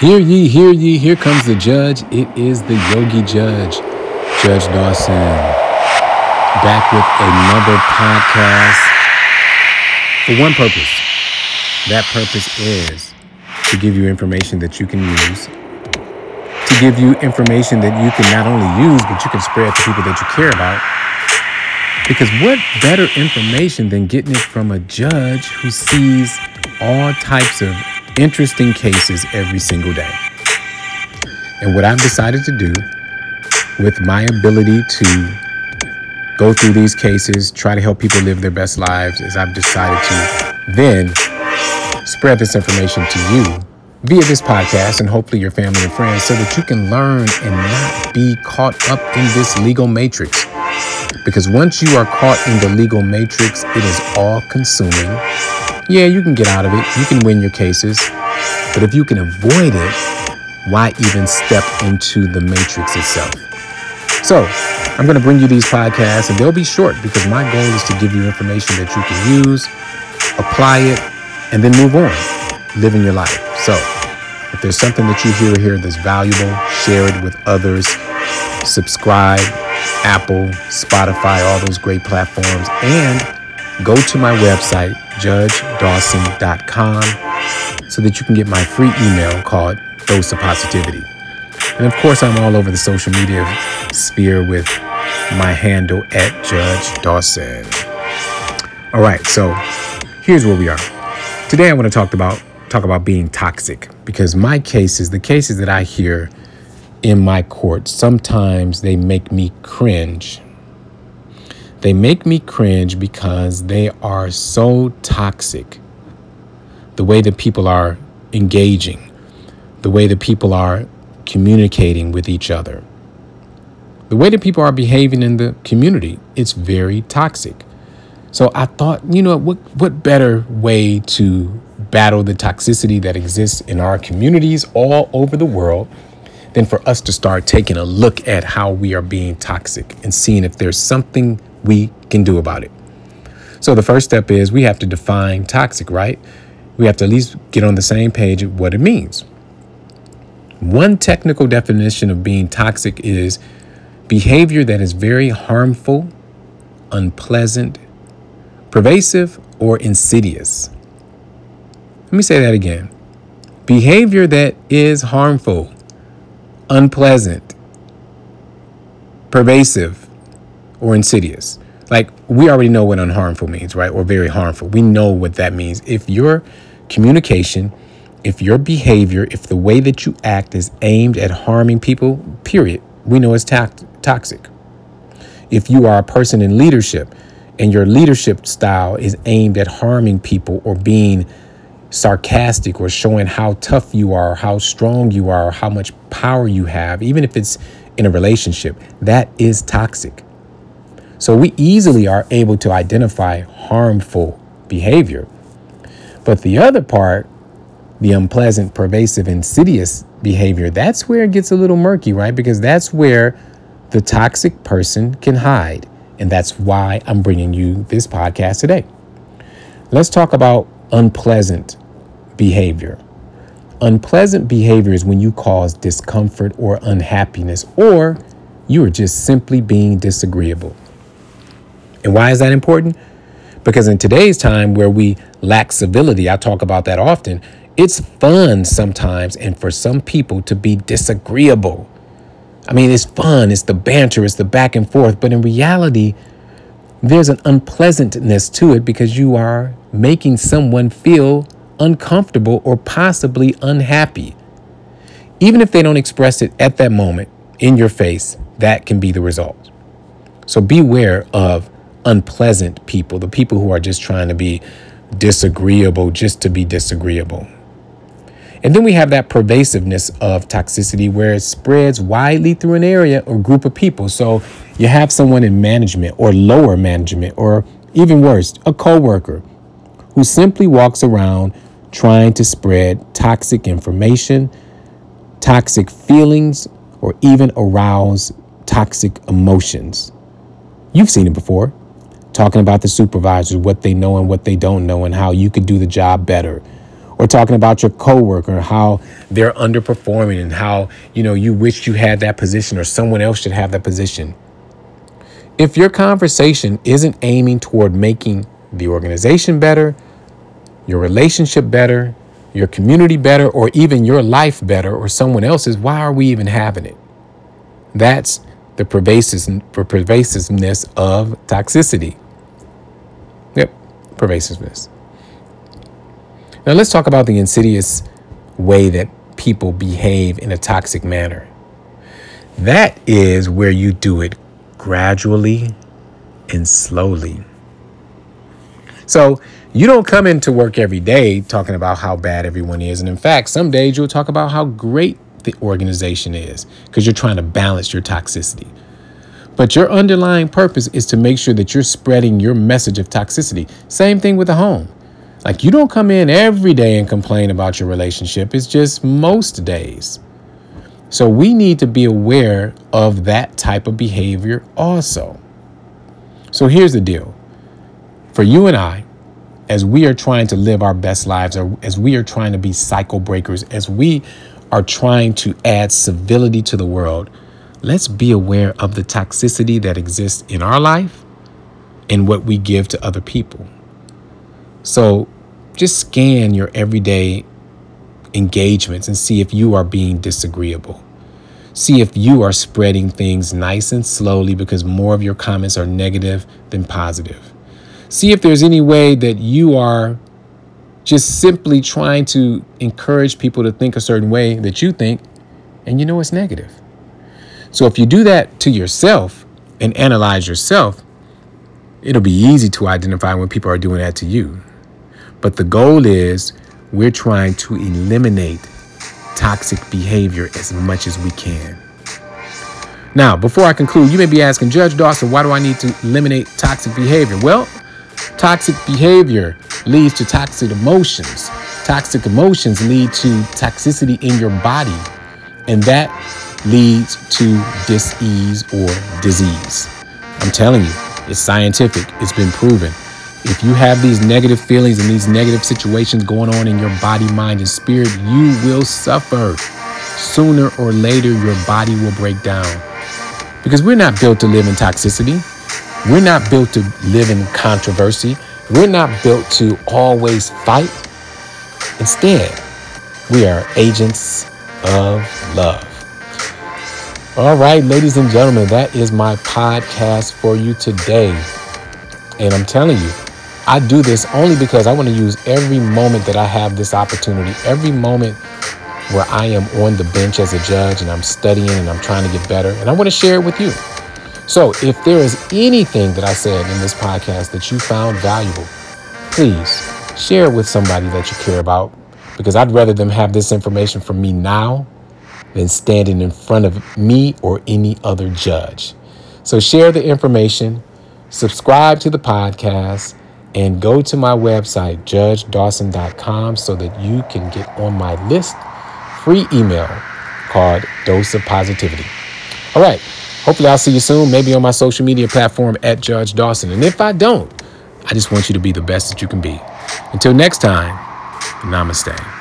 Hear ye, hear ye, here comes the judge. It is the Yogi Judge, Judge Dawson, back with another podcast for one purpose. That purpose is to give you information that you can use, to give you information that you can not only use, but you can spread to people that you care about. Because what better information than getting it from a judge who sees all types of interesting cases every single day. And what I've decided to do with my ability to go through these cases, try to help people live their best lives, is I've decided to then spread this information to you via this podcast and hopefully your family and friends so that you can learn and not be caught up in this legal matrix. Because once you are caught in the legal matrix, it is all consuming yeah, you can get out of it. You can win your cases. But if you can avoid it, why even step into the matrix itself? So, I'm going to bring you these podcasts, and they'll be short because my goal is to give you information that you can use, apply it, and then move on, living your life. So, if there's something that you hear here that's valuable, share it with others. Subscribe, Apple, Spotify, all those great platforms, and go to my website, judgedawson.com, so that you can get my free email called Dose of Positivity. And of course, I'm all over the social media sphere with my handle at Judge Dawson. All right, so here's where we are. Today I want to talk about talk about being toxic because my cases, the cases that I hear in my court, sometimes they make me cringe they make me cringe because they are so toxic. The way that people are engaging, the way that people are communicating with each other, the way that people are behaving in the community, it's very toxic. So I thought, you know, what what better way to battle the toxicity that exists in our communities all over the world than for us to start taking a look at how we are being toxic and seeing if there's something we can do about it. So the first step is we have to define toxic, right? We have to at least get on the same page of what it means. One technical definition of being toxic is behavior that is very harmful, unpleasant, pervasive, or insidious. Let me say that again. Behavior that is harmful, unpleasant, pervasive, or insidious. Like we already know what unharmful means, right? Or very harmful. We know what that means. If your communication, if your behavior, if the way that you act is aimed at harming people, period, we know it's to- toxic. If you are a person in leadership and your leadership style is aimed at harming people or being sarcastic or showing how tough you are, how strong you are, how much power you have, even if it's in a relationship, that is toxic. So we easily are able to identify harmful behavior. But the other part, the unpleasant, pervasive, insidious behavior, that's where it gets a little murky, right? Because that's where the toxic person can hide. And that's why I'm bringing you this podcast today. Let's talk about unpleasant behavior. Unpleasant behavior is when you cause discomfort or unhappiness, or you are just simply being disagreeable. And why is that important? Because in today's time where we lack civility, I talk about that often, it's fun sometimes and for some people to be disagreeable. I mean, it's fun, it's the banter, it's the back and forth, but in reality, there's an unpleasantness to it because you are making someone feel uncomfortable or possibly unhappy. Even if they don't express it at that moment in your face, that can be the result. So beware of unpleasant people, the people who are just trying to be disagreeable just to be disagreeable. And then we have that pervasiveness of toxicity where it spreads widely through an area or group of people. So you have someone in management or lower management or even worse, a coworker who simply walks around trying to spread toxic information, toxic feelings, or even arouse toxic emotions. You've seen it before talking about the supervisors, what they know and what they don't know, and how you could do the job better. or talking about your coworker, how they're underperforming and how, you know, you wish you had that position or someone else should have that position. If your conversation isn't aiming toward making the organization better, your relationship better, your community better, or even your life better or someone else's, why are we even having it? That's the pervasiveness of toxicity. Pervasiveness. Now let's talk about the insidious way that people behave in a toxic manner. That is where you do it gradually and slowly. So you don't come into work every day talking about how bad everyone is. And in fact, some days you'll talk about how great the organization is because you're trying to balance your toxicity. But your underlying purpose is to make sure that you're spreading your message of toxicity. Same thing with the home. Like you don't come in every day and complain about your relationship, it's just most days. So we need to be aware of that type of behavior also. So here's the deal for you and I, as we are trying to live our best lives, or as we are trying to be cycle breakers, as we are trying to add civility to the world, let's be aware of the toxicity that exists in our life and what we give to other people. So just scan your everyday engagements and see if you are being disagreeable. See if you are spreading things nice and slowly because more of your comments are negative than positive. See if there's any way that you are just simply trying to encourage people to think a certain way that you think, and you know it's negative. So if you do that to yourself and analyze yourself, it'll be easy to identify when people are doing that to you. But the goal is we're trying to eliminate toxic behavior as much as we can. Now, before I conclude, you may be asking, Judge Dawson, why do I need to eliminate toxic behavior? Well, toxic behavior leads to toxic emotions. Toxic emotions lead to toxicity in your body. And that leads to disease or disease. I'm telling you, it's scientific, it's been proven. If you have these negative feelings and these negative situations going on in your body, mind, and spirit, you will suffer. Sooner or later, your body will break down. Because we're not built to live in toxicity. We're not built to live in controversy. We're not built to always fight. Instead, we are agents of love. All right, ladies and gentlemen, that is my podcast for you today. And I'm telling you, I do this only because I want to use every moment that I have this opportunity, every moment where I am on the bench as a judge and I'm studying and I'm trying to get better, and I want to share it with you. So if there is anything that I said in this podcast that you found valuable, please share it with somebody that you care about because I'd rather them have this information from me now than standing in front of me or any other judge. So share the information, subscribe to the podcast, and go to my website, judgedawson.com, so that you can get on my list free email called Dose of Positivity. All right. Hopefully, I'll see you soon, maybe on my social media platform at Judge Dawson. And if I don't, I just want you to be the best that you can be. Until next time, namaste.